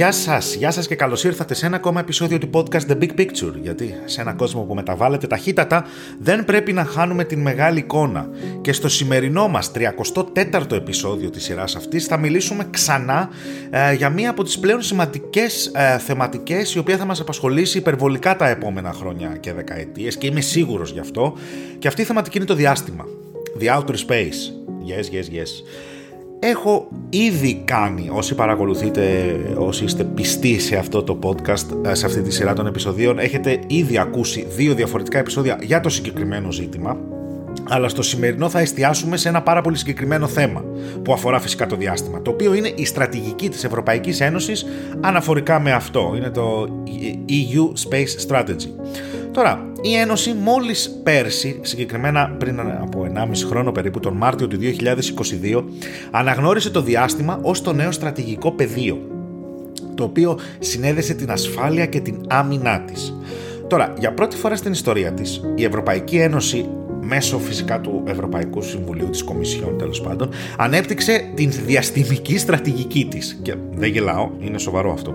Γεια σας, γεια σας και καλώς ήρθατε σε ένα ακόμα επεισόδιο του podcast The Big Picture. Γιατί σε έναν κόσμο που μεταβάλλεται ταχύτατα δεν πρέπει να χάνουμε την μεγάλη εικόνα. Και στο σημερινό μας 34ο επεισόδιο της σειράς αυτής θα μιλήσουμε ξανά ε, για μία από τις πλέον σημαντικές ε, θεματικές η οποία θα μας απασχολήσει υπερβολικά τα επόμενα χρόνια και δεκαετίες και είμαι σίγουρος γι' αυτό. Και αυτή η θεματική είναι το διάστημα. The outer space. Yes, yes, yes. Έχω ήδη κάνει, όσοι παρακολουθείτε, όσοι είστε πιστοί σε αυτό το podcast, ε, σε αυτή τη σειρά των επεισοδίων, έχετε ήδη ακούσει δύο διαφορετικά επεισόδια για το συγκεκριμένο ζήτημα, αλλά στο σημερινό θα εστιάσουμε σε ένα πάρα πολύ συγκεκριμένο θέμα που αφορά φυσικά το διάστημα, το οποίο είναι η στρατηγική της Ευρωπαϊκής Ένωσης αναφορικά με αυτό. Είναι το EU Space Strategy. Τώρα, η Ένωση μόλις πέρσι, συγκεκριμένα πριν από 1,5 χρόνο περίπου, τον Μάρτιο του 2022, αναγνώρισε το διάστημα ως το νέο στρατηγικό πεδίο, το οποίο συνέδεσε την ασφάλεια και την άμυνά της. Τώρα, για πρώτη φορά στην ιστορία της, η Ευρωπαϊκή Ένωση μέσω φυσικά του Ευρωπαϊκού Συμβουλίου της Κομισιόν τέλος πάντων, ανέπτυξε την διαστημική στρατηγική της. Και δεν γελάω, είναι σοβαρό αυτό.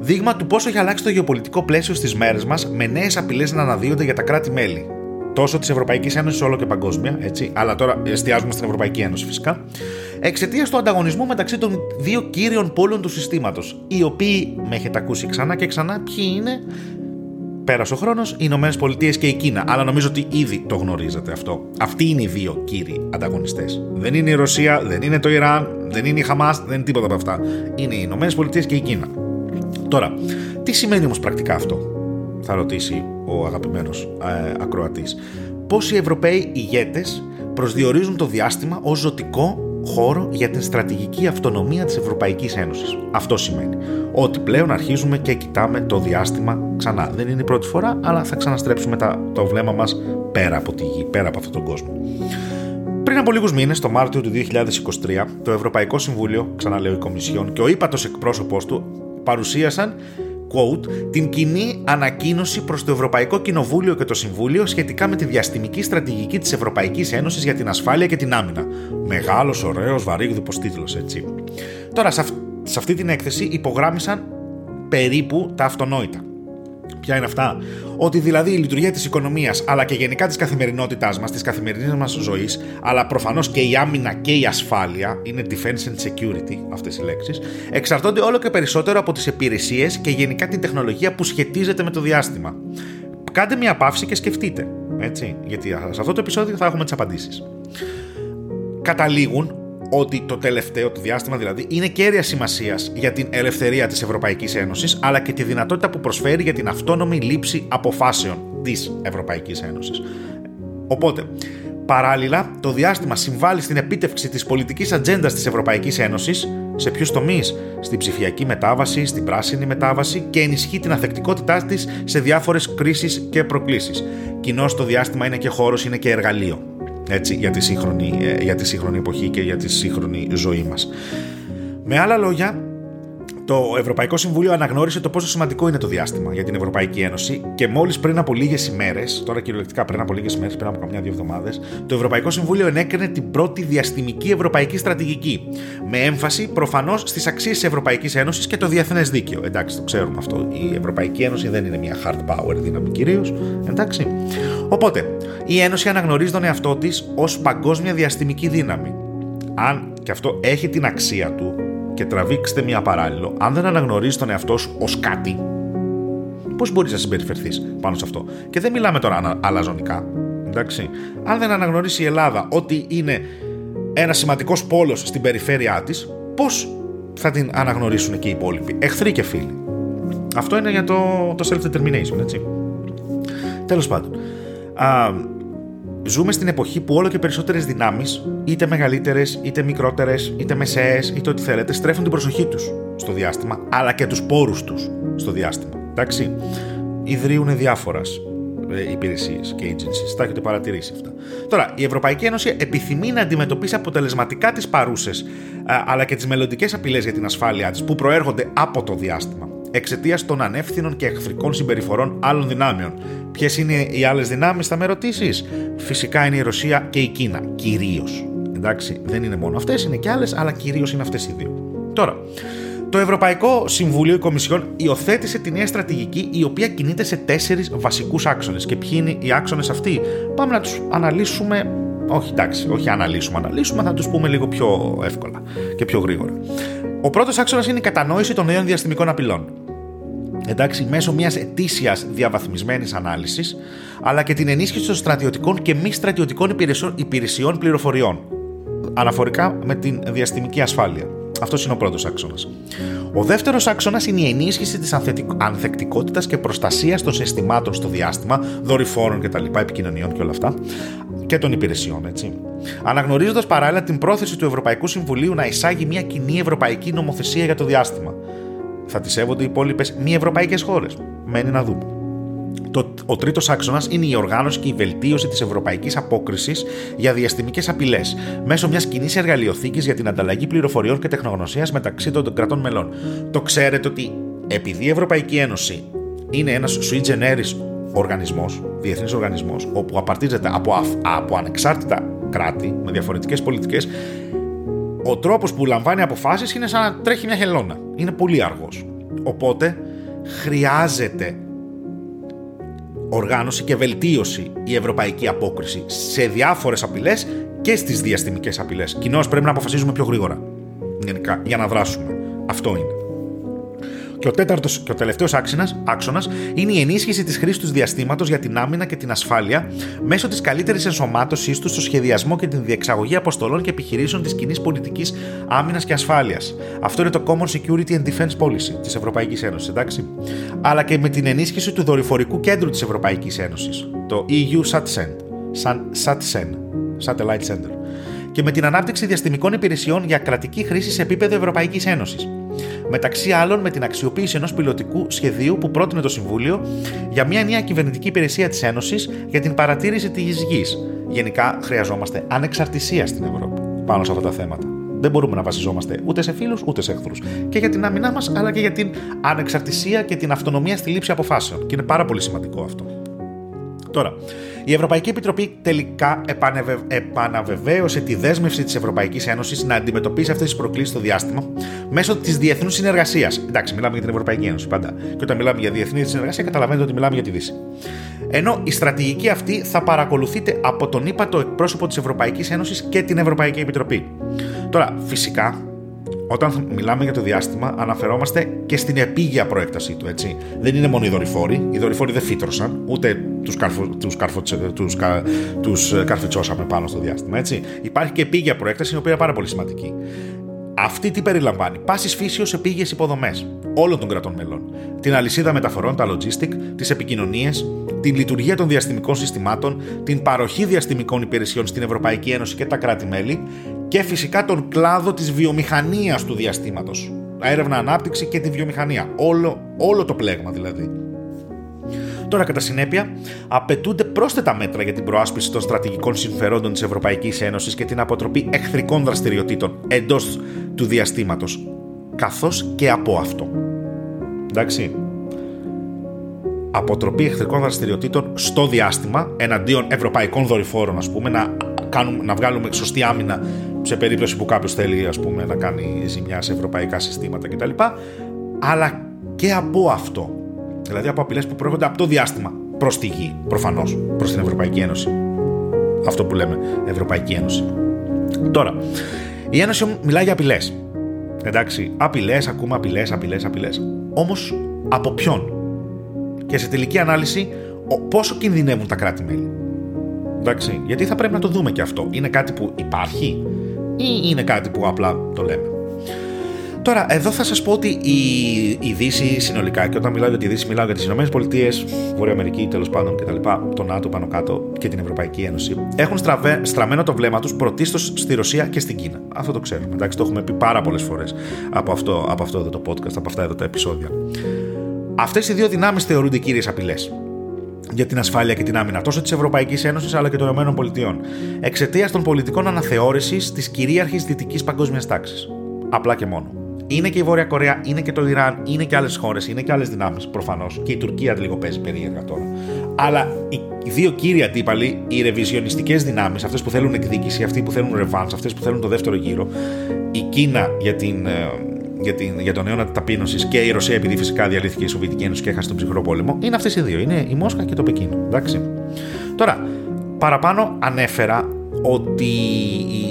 Δείγμα του πόσο έχει αλλάξει το γεωπολιτικό πλαίσιο στις μέρες μας με νέες απειλές να αναδύονται για τα κράτη-μέλη. Τόσο της Ευρωπαϊκής Ένωσης όλο και παγκόσμια, έτσι, αλλά τώρα εστιάζουμε στην Ευρωπαϊκή Ένωση φυσικά, εξαιτίας του ανταγωνισμού μεταξύ των δύο κύριων πόλων του συστήματος, οι οποίοι, με έχετε ακούσει ξανά και ξανά, ποιοι είναι, Πέρασε ο χρόνος, οι Ηνωμένες Πολιτείες και η Κίνα. Αλλά νομίζω ότι ήδη το γνωρίζετε αυτό. Αυτοί είναι οι δύο κύριοι ανταγωνιστές. Δεν είναι η Ρωσία, δεν είναι το Ιράν, δεν είναι η Χαμάς, δεν είναι τίποτα από αυτά. Είναι οι Ηνωμένες Πολιτείες και η Κίνα. Τώρα, τι σημαίνει όμως πρακτικά αυτό, θα ρωτήσει ο αγαπημένος ε, ακροατής. Πώ οι Ευρωπαίοι ηγέτες προσδιορίζουν το διάστημα ως ζωτικό χώρο για την στρατηγική αυτονομία της Ευρωπαϊκής Ένωσης. Αυτό σημαίνει ότι πλέον αρχίζουμε και κοιτάμε το διάστημα ξανά. Δεν είναι η πρώτη φορά, αλλά θα ξαναστρέψουμε το βλέμμα μας πέρα από τη γη, πέρα από αυτόν τον κόσμο. Πριν από λίγους μήνες, το Μάρτιο του 2023, το Ευρωπαϊκό Συμβούλιο, ξαναλέω η Κομισιόν και ο ύπατος εκπρόσωπό του παρουσίασαν quote, την κοινή ανακοίνωση προς το Ευρωπαϊκό Κοινοβούλιο και το Συμβούλιο σχετικά με τη διαστημική στρατηγική της Ευρωπαϊκής Ένωσης για την ασφάλεια και την άμυνα. Μεγάλος, ωραίος, βαρύγδουπος τίτλος, έτσι. Τώρα, σε αυτή την έκθεση υπογράμμισαν περίπου τα αυτονόητα. Ποια είναι αυτά, Ότι δηλαδή η λειτουργία της οικονομίας αλλά και γενικά της καθημερινότητάς μας, της καθημερινής μας ζωής, αλλά προφανώς και η άμυνα και η ασφάλεια, είναι defense and security αυτές οι λέξεις, εξαρτώνται όλο και περισσότερο από τις υπηρεσίες και γενικά την τεχνολογία που σχετίζεται με το διάστημα. Κάντε μια παύση και σκεφτείτε, έτσι, γιατί σε αυτό το επεισόδιο θα έχουμε τις απαντήσεις. Καταλήγουν ότι το τελευταίο, το διάστημα δηλαδή, είναι κέρια σημασίας για την ελευθερία της Ευρωπαϊκής Ένωσης, αλλά και τη δυνατότητα που προσφέρει για την αυτόνομη λήψη αποφάσεων της Ευρωπαϊκής Ένωσης. Οπότε, παράλληλα, το διάστημα συμβάλλει στην επίτευξη της πολιτικής ατζέντας της Ευρωπαϊκής Ένωσης σε ποιους τομείς, στην ψηφιακή μετάβαση, στην πράσινη μετάβαση και ενισχύει την αθεκτικότητά της σε διάφορες κρίσεις και προκλήσεις. Κοινώς το διάστημα είναι και χώρος, είναι και εργαλείο έτσι, για, τη σύγχρονη, ε, για τη σύγχρονη εποχή και για τη σύγχρονη ζωή μας. Με άλλα λόγια, το Ευρωπαϊκό Συμβούλιο αναγνώρισε το πόσο σημαντικό είναι το διάστημα για την Ευρωπαϊκή Ένωση και μόλις πριν από λίγες ημέρες, τώρα κυριολεκτικά πριν από λίγες ημέρες, πριν από καμιά δύο εβδομάδες, το Ευρωπαϊκό Συμβούλιο ενέκρινε την πρώτη διαστημική ευρωπαϊκή στρατηγική. Με έμφαση προφανώς στις αξίες της Ευρωπαϊκής Ένωσης και το διεθνές δίκαιο. Εντάξει, το ξέρουμε αυτό. Η Ευρωπαϊκή Ένωση δεν είναι μια hard power δύναμη κυρίως. Εντάξει. Οπότε, η Ένωση αναγνωρίζει τον εαυτό της ως παγκόσμια διαστημική δύναμη. Αν και αυτό έχει την αξία του και τραβήξτε μία παράλληλο, αν δεν αναγνωρίζεις τον εαυτό σου ως κάτι, πώς μπορείς να συμπεριφερθείς πάνω σε αυτό. Και δεν μιλάμε τώρα αλαζονικά. Εντάξει. Αν δεν αναγνωρίσει η Ελλάδα ότι είναι ένας σημαντικός πόλος στην περιφέρειά της, πώς θα την αναγνωρίσουν και οι υπόλοιποι, εχθροί και φίλοι. Αυτό είναι για το, το self-determination, έτσι. Τέλος πάντων. Α, ζούμε στην εποχή που όλο και περισσότερες δυνάμεις, είτε μεγαλύτερες, είτε μικρότερες, είτε μεσαίες, είτε ό,τι θέλετε, στρέφουν την προσοχή τους στο διάστημα, αλλά και τους πόρους τους στο διάστημα. Εντάξει. Ιδρύουν διάφορα ε, υπηρεσίες και agencies. Τα έχετε παρατηρήσει αυτά. Τώρα, η Ευρωπαϊκή Ένωση επιθυμεί να αντιμετωπίσει αποτελεσματικά τις παρούσες, αλλά και τις μελλοντικές απειλές για την ασφάλειά της που προέρχονται από το διάστημα εξαιτίας των ανεύθυνων και εχθρικών συμπεριφορών άλλων δυνάμεων. Ποιες είναι οι άλλες δυνάμεις, θα με ρωτήσεις; Φυσικά είναι η Ρωσία και η Κίνα. Κυρίως. Εντάξει, δεν είναι μόνο αυτές, είναι και άλλες, αλλά κυρίως είναι αυτές οι δύο. Τώρα, Το Ευρωπαϊκό Συμβούλιο, η Κομισιόν, υιοθέτησε τη νέα στρατηγική η οποία κινείται σε τέσσερις βασικούς άξονες. Και ποιοι είναι οι άξονες αυτοί, πάμε να τους αναλύσουμε. Όχι, εντάξει, όχι αναλύσουμε, αναλύσουμε, θα τους πούμε λίγο πιο εύκολα και πιο γρήγορα. Ο πρώτος άξονας είναι η κατανόηση των νέων διαστημικών απειλών. Εντάξει, μέσω μιας ετήσιας διαβαθμισμένης ανάλυσης, αλλά και την ενίσχυση των στρατιωτικών και μη στρατιωτικών υπηρεσιών πληροφοριών. Αναφορικά με την διαστημική ασφάλεια. Αυτός είναι ο πρώτος άξονας. Ο δεύτερος άξονας είναι η ενίσχυση της ανθεκτικότητας και προστασίας των συστημάτων στο διάστημα, δορυφόρων κτλ., επικοινωνιών και όλα αυτά, και των υπηρεσιών, έτσι. Αναγνωρίζοντας παράλληλα την πρόθεση του Ευρωπαϊκού Συμβουλίου να εισάγει μια κοινή ευρωπαϊκή νομοθεσία για το διάστημα. Θα τη σέβονται οι υπόλοιπες μη ευρωπαϊκές χώρες. Μένει να δούμε. Το, ο τρίτος άξονας είναι η οργάνωση και η βελτίωση της ευρωπαϊκής απόκρισης για διαστημικές απειλές μέσω μιας κοινής εργαλειοθήκης για την ανταλλαγή πληροφοριών και τεχνογνωσίας μεταξύ των κρατών μελών. Το ξέρετε ότι επειδή η Ευρωπαϊκή Ένωση είναι ένας sui generis οργανισμός, διεθνής οργανισμός, όπου απαρτίζεται από, από ανεξάρτητα κράτη με διαφορετικές πολιτικές, ο τρόπος που λαμβάνει αποφάσεις είναι σαν να τρέχει μια χελώνα. Είναι πολύ αργός. Οπότε χρειάζεται οργάνωση και βελτίωση η ευρωπαϊκή απόκριση σε διάφορες απειλές και στις διαστημικές απειλές. Κοινώς πρέπει να αποφασίζουμε πιο γρήγορα. Γενικά, για να δράσουμε. Αυτό είναι. Και ο τέταρτος και ο τελευταίος άξονας είναι η ενίσχυση της χρήσης τους διαστήματος για την άμυνα και την ασφάλεια μέσω της καλύτερης ενσωμάτωσής τους στο σχεδιασμό και την διεξαγωγή αποστολών και επιχειρήσεων της κοινής πολιτικής άμυνας και ασφάλειας. Αυτό είναι το Common Security and Defense Policy της Ευρωπαϊκής Ένωσης, εντάξει. Αλλά και με την ενίσχυση του δορυφορικού κέντρου της Ευρωπαϊκής Ένωσης, το EU SATCEN, SATCEN, Satellite Center, και με την ανάπτυξη διαστημικών υπηρεσιών για κρατική χρήση σε επίπεδο Ευρωπαϊκής Ένωσης μεταξύ άλλων με την αξιοποίηση ενός πιλωτικού σχεδίου που πρότεινε το Συμβούλιο για μια νέα κυβερνητική υπηρεσία της Ένωσης για την παρατήρηση της γης. Γενικά, χρειαζόμαστε ανεξαρτησία στην Ευρώπη πάνω σε αυτά τα θέματα. Δεν μπορούμε να βασιζόμαστε ούτε σε φίλους ούτε σε εχθρούς. Και για την άμυνά μας, αλλά και για την ανεξαρτησία και την αυτονομία στη λήψη αποφάσεων. Και είναι πάρα πολύ σημαντικό αυτό. Τώρα, η Ευρωπαϊκή Επιτροπή τελικά επανεβε... επαναβεβαίωσε τη δέσμευση της Ευρωπαϊκής Ένωσης να αντιμετωπίσει αυτές τις προκλήσεις στο διάστημα μέσω της διεθνούς συνεργασίας. Εντάξει, μιλάμε για την Ευρωπαϊκή Ένωση πάντα. Και όταν μιλάμε για διεθνή συνεργασία, καταλαβαίνετε ότι μιλάμε για τη Δύση. Ενώ η στρατηγική αυτή θα παρακολουθείται από τον ύπατο εκπρόσωπο της Ευρωπαϊκής Ένωσης και την Ευρωπαϊκή Επιτροπή. Τώρα, φυσικά, όταν μιλάμε για το διάστημα, αναφερόμαστε και στην επίγεια προέκτασή του. Έτσι. Δεν είναι μόνο οι δορυφόροι. Οι δορυφόροι δεν φύτρωσαν, ούτε τους τους, τους, τους ε, καρφιτσώσαμε πάνω στο διάστημα. Έτσι. Υπάρχει και επίγεια προέκταση, η οποία είναι πάρα πολύ σημαντική. Αυτή τι περιλαμβάνει, πάσης φύσεως επίγειες υποδομές όλων των κρατών μελών. Την αλυσίδα μεταφορών, τα logistic, τις επικοινωνίες, την λειτουργία των διαστημικών συστημάτων, την παροχή διαστημικών υπηρεσιών στην Ευρωπαϊκή Ένωση και τα κράτη-μέλη και φυσικά τον κλάδο της βιομηχανίας του διαστήματος. Έρευνα, ανάπτυξη και τη βιομηχανία. Όλο, όλο το πλέγμα δηλαδή. Τώρα, κατά συνέπεια, απαιτούνται πρόσθετα μέτρα για την προάσπιση των στρατηγικών συμφερόντων της Ευρωπαϊκής Ένωσης και την αποτροπή εχθρικών δραστηριοτήτων εντός του διαστήματος, καθώς και από αυτό. Εντάξει. Αποτροπή εχθρικών δραστηριοτήτων στο διάστημα εναντίον ευρωπαϊκών δορυφόρων, ας πούμε, να, κάνουμε, να βγάλουμε σωστή άμυνα σε περίπτωση που κάποιος θέλει ας πούμε, να κάνει ζημιά σε ευρωπαϊκά συστήματα κτλ. Αλλά και από αυτό. Δηλαδή από απειλές που προέρχονται από το διάστημα προς τη γη, προφανώς, προς την Ευρωπαϊκή Ένωση. Αυτό που λέμε Ευρωπαϊκή Ένωση. Τώρα, η Ένωση μιλάει για απειλές. Εντάξει, απειλές, ακούμε απειλές, απειλές, απειλές. Όμως από ποιον; Και σε τελική ανάλυση, πόσο κινδυνεύουν τα κράτη-μέλη; Εντάξει, γιατί θα πρέπει να το δούμε και αυτό. Είναι κάτι που υπάρχει ή είναι κάτι που απλά το λέμε; Τώρα, εδώ θα σας πω ότι η, η Δύση συνολικά, και όταν μιλάω για τη Δύση, μιλάω για τις ΗΠΑ, Βόρεια Αμερική τέλος πάντων κτλ., το ΝΑΤΟ πάνω κάτω και την Ευρωπαϊκή Ένωση, έχουν στραβέ, στραμμένο το βλέμμα τους πρωτίστως στη Ρωσία και στην Κίνα. Αυτό το ξέρουμε. Εντάξει, το έχουμε πει πάρα πολλές φορές από αυτό, από αυτό εδώ το podcast, από αυτά εδώ τα επεισόδια. Αυτές οι δύο δυνάμεις θεωρούνται κύριες απειλές για την ασφάλεια και την άμυνα τόσο της Ευρωπαϊκής Ένωσης αλλά και των ΗΠΑ εξαιτίας των πολιτικών αναθεώρησης της κυρίαρχης δυτικής παγκόσμιας τάξης. Απλά και μόνο. Είναι και η Βόρεια Κορέα, είναι και το Ιράν, είναι και άλλες χώρες, είναι και άλλες δυνάμεις προφανώς. Και η Τουρκία λίγο παίζει περίεργα τώρα. Αλλά οι δύο κύριοι αντίπαλοι, οι ρεβιζιονιστικές δυνάμεις, αυτές που θέλουν εκδίκηση, αυτοί που θέλουν ρεβάν, αυτές που θέλουν το δεύτερο γύρο, η Κίνα για την, ε, για, την, για τον αιώνα ταπείνωσης και η Ρωσία επειδή φυσικά διαλύθηκε η Σοβιετική Ένωση και έχασε τον ψυχρό πόλεμο, είναι αυτές οι δύο. Είναι η Μόσχα και το Πεκίνο. Εντάξει. Τώρα, παραπάνω ανέφερα ότι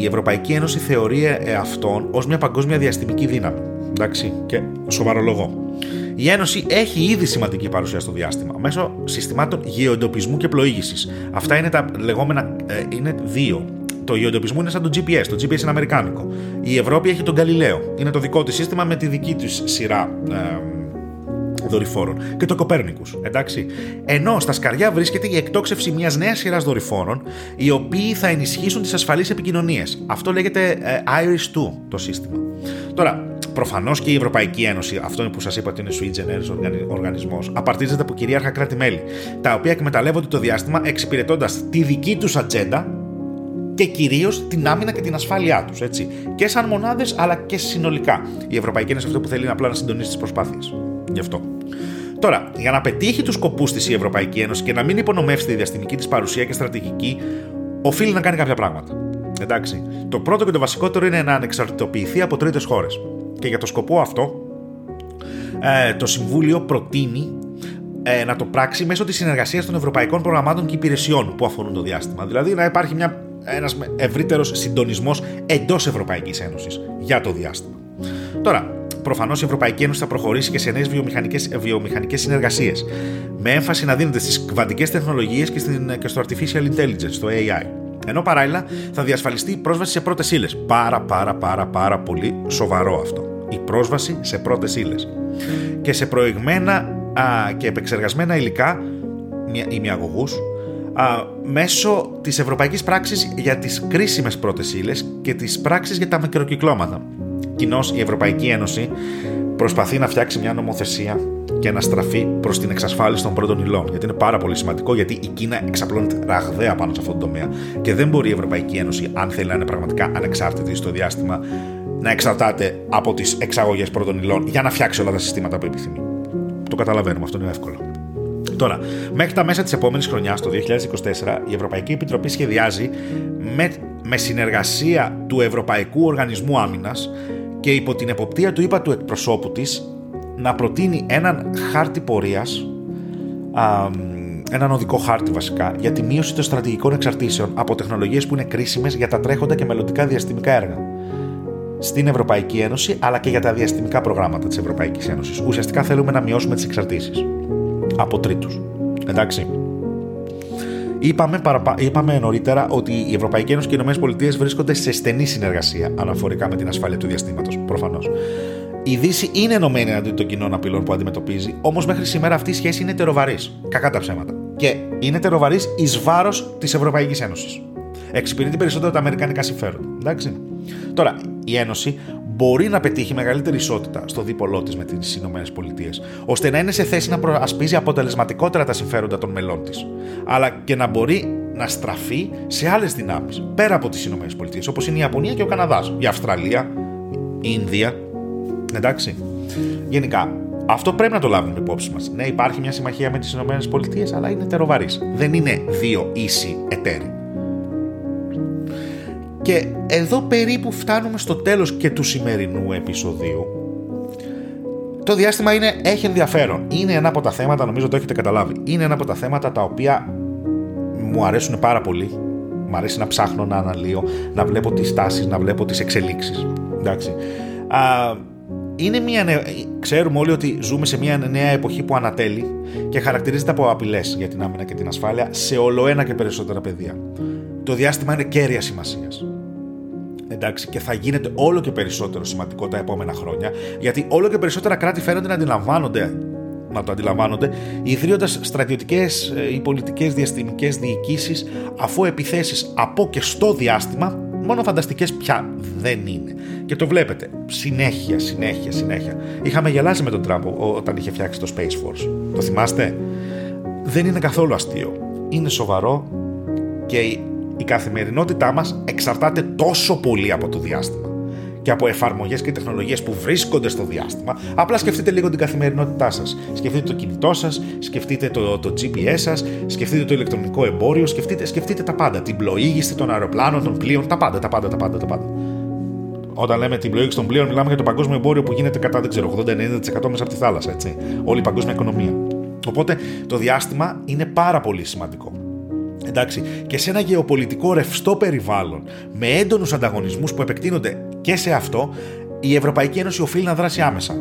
η Ευρωπαϊκή Ένωση θεωρεί αυτόν ως μια παγκόσμια διαστημική δύναμη. Εντάξει, και σοβαρολογώ. Η Ένωση έχει ήδη σημαντική παρουσία στο διάστημα μέσω συστημάτων γεωεντοπισμού και πλοήγησης. Αυτά είναι τα λεγόμενα. Ε, είναι δύο. Το γεωεντοπισμό είναι σαν το GPS. Το GPS είναι αμερικάνικο. Η Ευρώπη έχει τον Γαλιλαίο. Είναι το δικό της σύστημα με τη δική της σειρά ε, δορυφόρων. Και το Κοπέρνικους. Εντάξει. Ενώ στα σκαριά βρίσκεται η εκτόξευση μιας νέας σειράς δορυφόρων, οι οποίοι θα ενισχύσουν τις ασφαλείς επικοινωνίες. Αυτό λέγεται ε, Iris 2 το σύστημα. Τώρα, Προφανώς και η Ευρωπαϊκή Ένωση, αυτό που σας είπα ότι είναι sui generis οργανισμός, απαρτίζεται από κυρίαρχα κράτη-μέλη, τα οποία εκμεταλλεύονται το διάστημα εξυπηρετώντας τη δική τους ατζέντα και κυρίως την άμυνα και την ασφάλειά τους. Και σαν μονάδες, αλλά και συνολικά. Η Ευρωπαϊκή Ένωση αυτό που θέλει είναι απλά να συντονίσει τις προσπάθειες. Γι' αυτό. Τώρα, για να πετύχει τους σκοπούς της η Ευρωπαϊκή Ένωση και να μην υπονομεύσει τη διαστημική της παρουσία και στρατηγική, οφείλει να κάνει κάποια πράγματα. Εντάξει. Το πρώτο και το βασικότερο είναι να ανεξαρτητοποιηθεί από τρίτες χώρες. Και για το σκοπό αυτό, ε, το Συμβούλιο προτείνει ε, να το πράξει μέσω της συνεργασίας των ευρωπαϊκών προγραμμάτων και υπηρεσιών που αφορούν το διάστημα. Δηλαδή να υπάρχει μια, ένας ευρύτερος συντονισμός εντός Ευρωπαϊκής Ένωσης για το διάστημα. Τώρα, προφανώς η Ευρωπαϊκή Ένωση θα προχωρήσει και σε νέες βιομηχανικές συνεργασίες. Με έμφαση να δίνεται στις κβαντικές τεχνολογίες και, και στο artificial intelligence, το AI. Ενώ παράλληλα θα διασφαλιστεί η πρόσβαση σε πρώτες ύλες. Πάρα, πάρα, πάρα, πάρα πολύ σοβαρό αυτό η πρόσβαση σε πρώτες ύλες. και σε προηγμένα α, και επεξεργασμένα υλικά ημιαγωγούς α, μέσω της Ευρωπαϊκής Πράξης για τις κρίσιμες πρώτες ύλες και της πράξης για τα μικροκυκλώματα. Κοινώς η Ευρωπαϊκή Ένωση προσπαθεί να φτιάξει μια νομοθεσία και να στραφεί προς την εξασφάλιση των πρώτων υλών. Γιατί είναι πάρα πολύ σημαντικό, γιατί η Κίνα εξαπλώνεται ραγδαία πάνω σε αυτόν τον τομέα. Και δεν μπορεί η Ευρωπαϊκή Ένωση, αν θέλει να είναι πραγματικά ανεξάρτητη στο διάστημα, να εξαρτάται από τις εξαγωγές πρώτων υλών για να φτιάξει όλα τα συστήματα που επιθυμεί. Το καταλαβαίνουμε, αυτό είναι εύκολο. Τώρα, μέχρι τα μέσα της επόμενης χρονιάς, το 2024, η Ευρωπαϊκή Επιτροπή σχεδιάζει με, με συνεργασία του Ευρωπαϊκού Οργανισμού Άμυνας και υπό την εποπτεία του είπα του εκπροσώπου της να προτείνει έναν χάρτη πορείας, έναν οδικό χάρτη βασικά, για τη μείωση των στρατηγικών εξαρτήσεων από τεχνολογίες που είναι κρίσιμες για τα τρέχοντα και μελλοντικά διαστημικά έργα στην Ευρωπαϊκή Ένωση, αλλά και για τα διαστημικά προγράμματα της Ευρωπαϊκής Ένωσης. Ουσιαστικά θέλουμε να μειώσουμε τις εξαρτήσεις από τρίτους. Εντάξει. Είπαμε, παραπα... Είπαμε νωρίτερα ότι η Ευρωπαϊκή Ένωση και οι ΗΠΑ βρίσκονται σε στενή συνεργασία αναφορικά με την ασφάλεια του διαστήματος. Προφανώς. Η Δύση είναι ενωμένη αντί των κοινών απειλών που αντιμετωπίζει, όμως μέχρι σήμερα αυτή η σχέση είναι τεροβαρής. Κακά τα ψέματα. Και είναι τεροβαρής εις βάρος της Ευρωπαϊκής Ένωσης. Εξυπηρετεί περισσότερο τα αμερικανικά συμφέροντα. Εντάξει. Τώρα, η Ένωση μπορεί να πετύχει μεγαλύτερη ισότητα στο δίπολό της με τις ΗΠΑ, ώστε να είναι σε θέση να προασπίζει αποτελεσματικότερα τα συμφέροντα των μελών της, αλλά και να μπορεί να στραφεί σε άλλες δυνάμεις πέρα από τις ΗΠΑ, όπως είναι η Ιαπωνία και ο Καναδάς, η Αυστραλία, η Ινδία. Εντάξει. Γενικά, αυτό πρέπει να το λάβουμε υπόψη μας. Ναι, υπάρχει μια συμμαχία με τις ΗΠΑ, αλλά είναι τεροβαρής. Δεν είναι δύο ίσοι εταίροι. Και εδώ περίπου φτάνουμε στο τέλος και του σημερινού επεισοδίου. Το διάστημα είναι, έχει ενδιαφέρον. Είναι ένα από τα θέματα, νομίζω το έχετε καταλάβει, είναι ένα από τα θέματα τα οποία μου αρέσουν πάρα πολύ. Μου αρέσει να ψάχνω, να αναλύω, να βλέπω τις τάσεις, να βλέπω τις εξελίξεις. Εντάξει. Α, είναι μια Ξέρουμε όλοι ότι ζούμε σε μια νέα εποχή που ανατέλει και χαρακτηρίζεται από απειλές για την άμυνα και την ασφάλεια σε όλο ένα και περισσότερα πεδία. Το διάστημα είναι κέρια σημασίας εντάξει, και θα γίνεται όλο και περισσότερο σημαντικό τα επόμενα χρόνια, γιατί όλο και περισσότερα κράτη φαίνονται να αντιλαμβάνονται να το αντιλαμβάνονται, ιδρύοντας στρατιωτικές ε, ή πολιτικές διαστημικές διοικήσεις, αφού επιθέσεις από και στο διάστημα, μόνο φανταστικές πια δεν είναι. Και το βλέπετε. Συνέχεια, συνέχεια, συνέχεια. Είχαμε γελάσει με τον Τραμπ όταν είχε φτιάξει το Space Force. Το θυμάστε; Δεν είναι καθόλου αστείο. Είναι σοβαρό και η καθημερινότητά μας εξαρτάται τόσο πολύ από το διάστημα και από εφαρμογές και τεχνολογίες που βρίσκονται στο διάστημα. Απλά σκεφτείτε λίγο την καθημερινότητά σας. Σκεφτείτε το κινητό σας, σκεφτείτε το, το GPS σας, σκεφτείτε το ηλεκτρονικό εμπόριο, σκεφτείτε, σκεφτείτε τα πάντα. Την πλοήγηση των αεροπλάνων, των πλοίων, τα πάντα, τα πάντα, τα πάντα. Τα πάντα. Όταν λέμε την πλοήγηση των πλοίων, μιλάμε για το παγκόσμιο εμπόριο που γίνεται κατά, δεν ξέρω, 80-90% μέσα από τη θάλασσα, έτσι. Όλη η παγκόσμια οικονομία. Οπότε το διάστημα είναι πάρα πολύ σημαντικό. Εντάξει, και σε ένα γεωπολιτικό ρευστό περιβάλλον με έντονους ανταγωνισμούς που επεκτείνονται και σε αυτό, η Ευρωπαϊκή Ένωση οφείλει να δράσει άμεσα.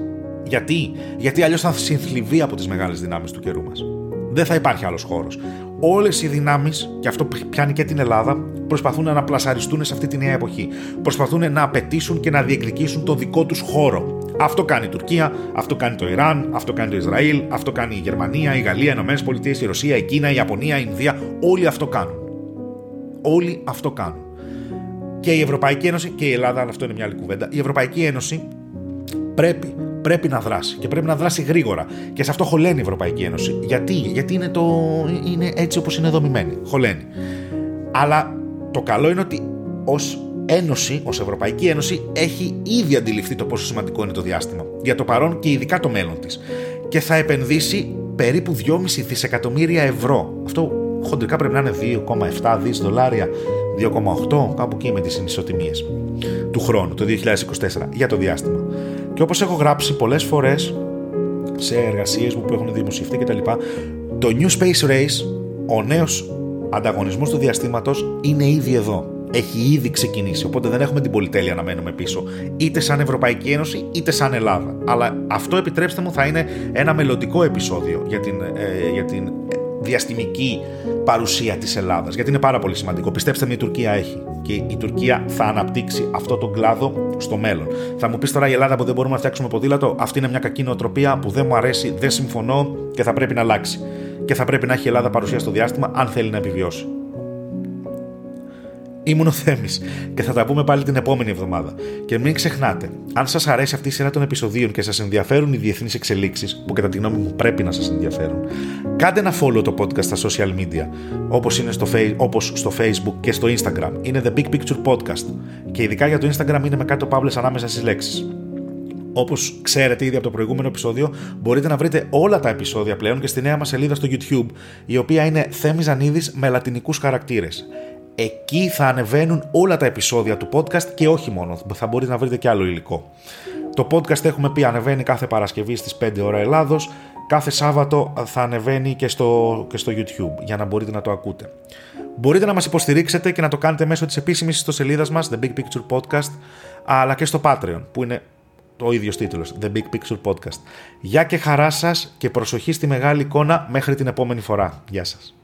Γιατί, Γιατί αλλιώς θα συνθλιβεί από τις μεγάλες δυνάμεις του καιρού μας. Δεν θα υπάρχει άλλος χώρος. Όλες οι δυνάμεις, και αυτό πιάνει και την Ελλάδα, προσπαθούν να πλασαριστούν σε αυτή τη νέα εποχή. Προσπαθούν να απαιτήσουν και να διεκδικήσουν το δικό τους χώρο. Αυτό κάνει η Τουρκία, αυτό κάνει το Ιράν, αυτό κάνει το Ισραήλ, αυτό κάνει η Γερμανία, η Γαλλία, οι Ηνωμένες Πολιτείες, η Ρωσία, η Κίνα, η Ιαπωνία, η Ινδία. Όλοι αυτό κάνουν. Όλοι αυτό κάνουν. Και η Ευρωπαϊκή Ένωση και η Ελλάδα, αλλά αυτό είναι μια άλλη κουβέντα. Η Ευρωπαϊκή Ένωση πρέπει πρέπει να δράσει και πρέπει να δράσει γρήγορα. Και σε αυτό χωλαίνει η Ευρωπαϊκή Ένωση. Γιατί, Γιατί είναι, το, είναι έτσι όπως είναι δομημένη. Χωλαίνει. Αλλά το καλό είναι ότι ως Ένωση, ως Ευρωπαϊκή Ένωση, έχει ήδη αντιληφθεί το πόσο σημαντικό είναι το διάστημα. Για το παρόν και ειδικά το μέλλον της. Και θα επενδύσει περίπου 2,5 δισεκατομμύρια ευρώ. Αυτό χοντρικά πρέπει να είναι 2,7 δις δολάρια, 2,8 κάπου εκεί με τις συνισοτιμίες του χρόνου, το 2024, για το διάστημα. Και όπως έχω γράψει πολλές φορές σε εργασίες μου που έχουν δημοσιευτεί κτλ. Το New Space Race, ο νέος ανταγωνισμός του διαστήματος είναι ήδη εδώ. Έχει ήδη ξεκινήσει, οπότε δεν έχουμε την πολυτέλεια να μένουμε πίσω, είτε σαν Ευρωπαϊκή Ένωση είτε σαν Ελλάδα. Αλλά αυτό, επιτρέψτε μου, θα είναι ένα μελλοντικό επεισόδιο για την, ε, για την διαστημική παρουσία της Ελλάδας, γιατί είναι πάρα πολύ σημαντικό. Πιστέψτε με, η Τουρκία έχει και η Τουρκία θα αναπτύξει αυτό τον κλάδο στο μέλλον. Θα μου πεις τώρα η Ελλάδα που δεν μπορούμε να φτιάξουμε ποδήλατο, αυτή είναι μια κακή νοοτροπία που δεν μου αρέσει, δεν συμφωνώ και θα πρέπει να αλλάξει. Και θα πρέπει να έχει η Ελλάδα παρουσία στο διάστημα αν θέλει να επιβιώσει. Ήμουν ο Θέμης και θα τα πούμε πάλι την επόμενη εβδομάδα. Και μην ξεχνάτε, αν σας αρέσει αυτή η σειρά των επεισοδίων και σας ενδιαφέρουν οι διεθνείς εξελίξεις, που κατά τη γνώμη μου πρέπει να σας ενδιαφέρουν, κάντε ένα follow το podcast στα social media, όπως είναι στο, όπως στο Facebook και στο Instagram. Είναι The Big Picture Podcast. Και ειδικά για το Instagram είναι με κάτω παύλες ανάμεσα στις λέξεις. Όπως ξέρετε ήδη από το προηγούμενο επεισόδιο, μπορείτε να βρείτε όλα τα επεισόδια πλέον και στη νέα μας σελίδα στο YouTube, η οποία είναι Θέμης Ζανίδη με λατινικούς χαρακτήρες. Εκεί θα ανεβαίνουν όλα τα επεισόδια του podcast και όχι μόνο, θα μπορείτε να βρείτε και άλλο υλικό. Το podcast έχουμε πει ανεβαίνει κάθε Παρασκευή στις 5 ώρα Ελλάδος, κάθε Σάββατο θα ανεβαίνει και στο, και στο YouTube για να μπορείτε να το ακούτε. Μπορείτε να μας υποστηρίξετε και να το κάνετε μέσω της επίσημης ιστοσελίδας μας, The Big Picture Podcast, αλλά και στο Patreon, που είναι το ίδιος τίτλος, The Big Picture Podcast. Γεια και χαρά σας και προσοχή στη μεγάλη εικόνα μέχρι την επόμενη φορά. Γεια σας.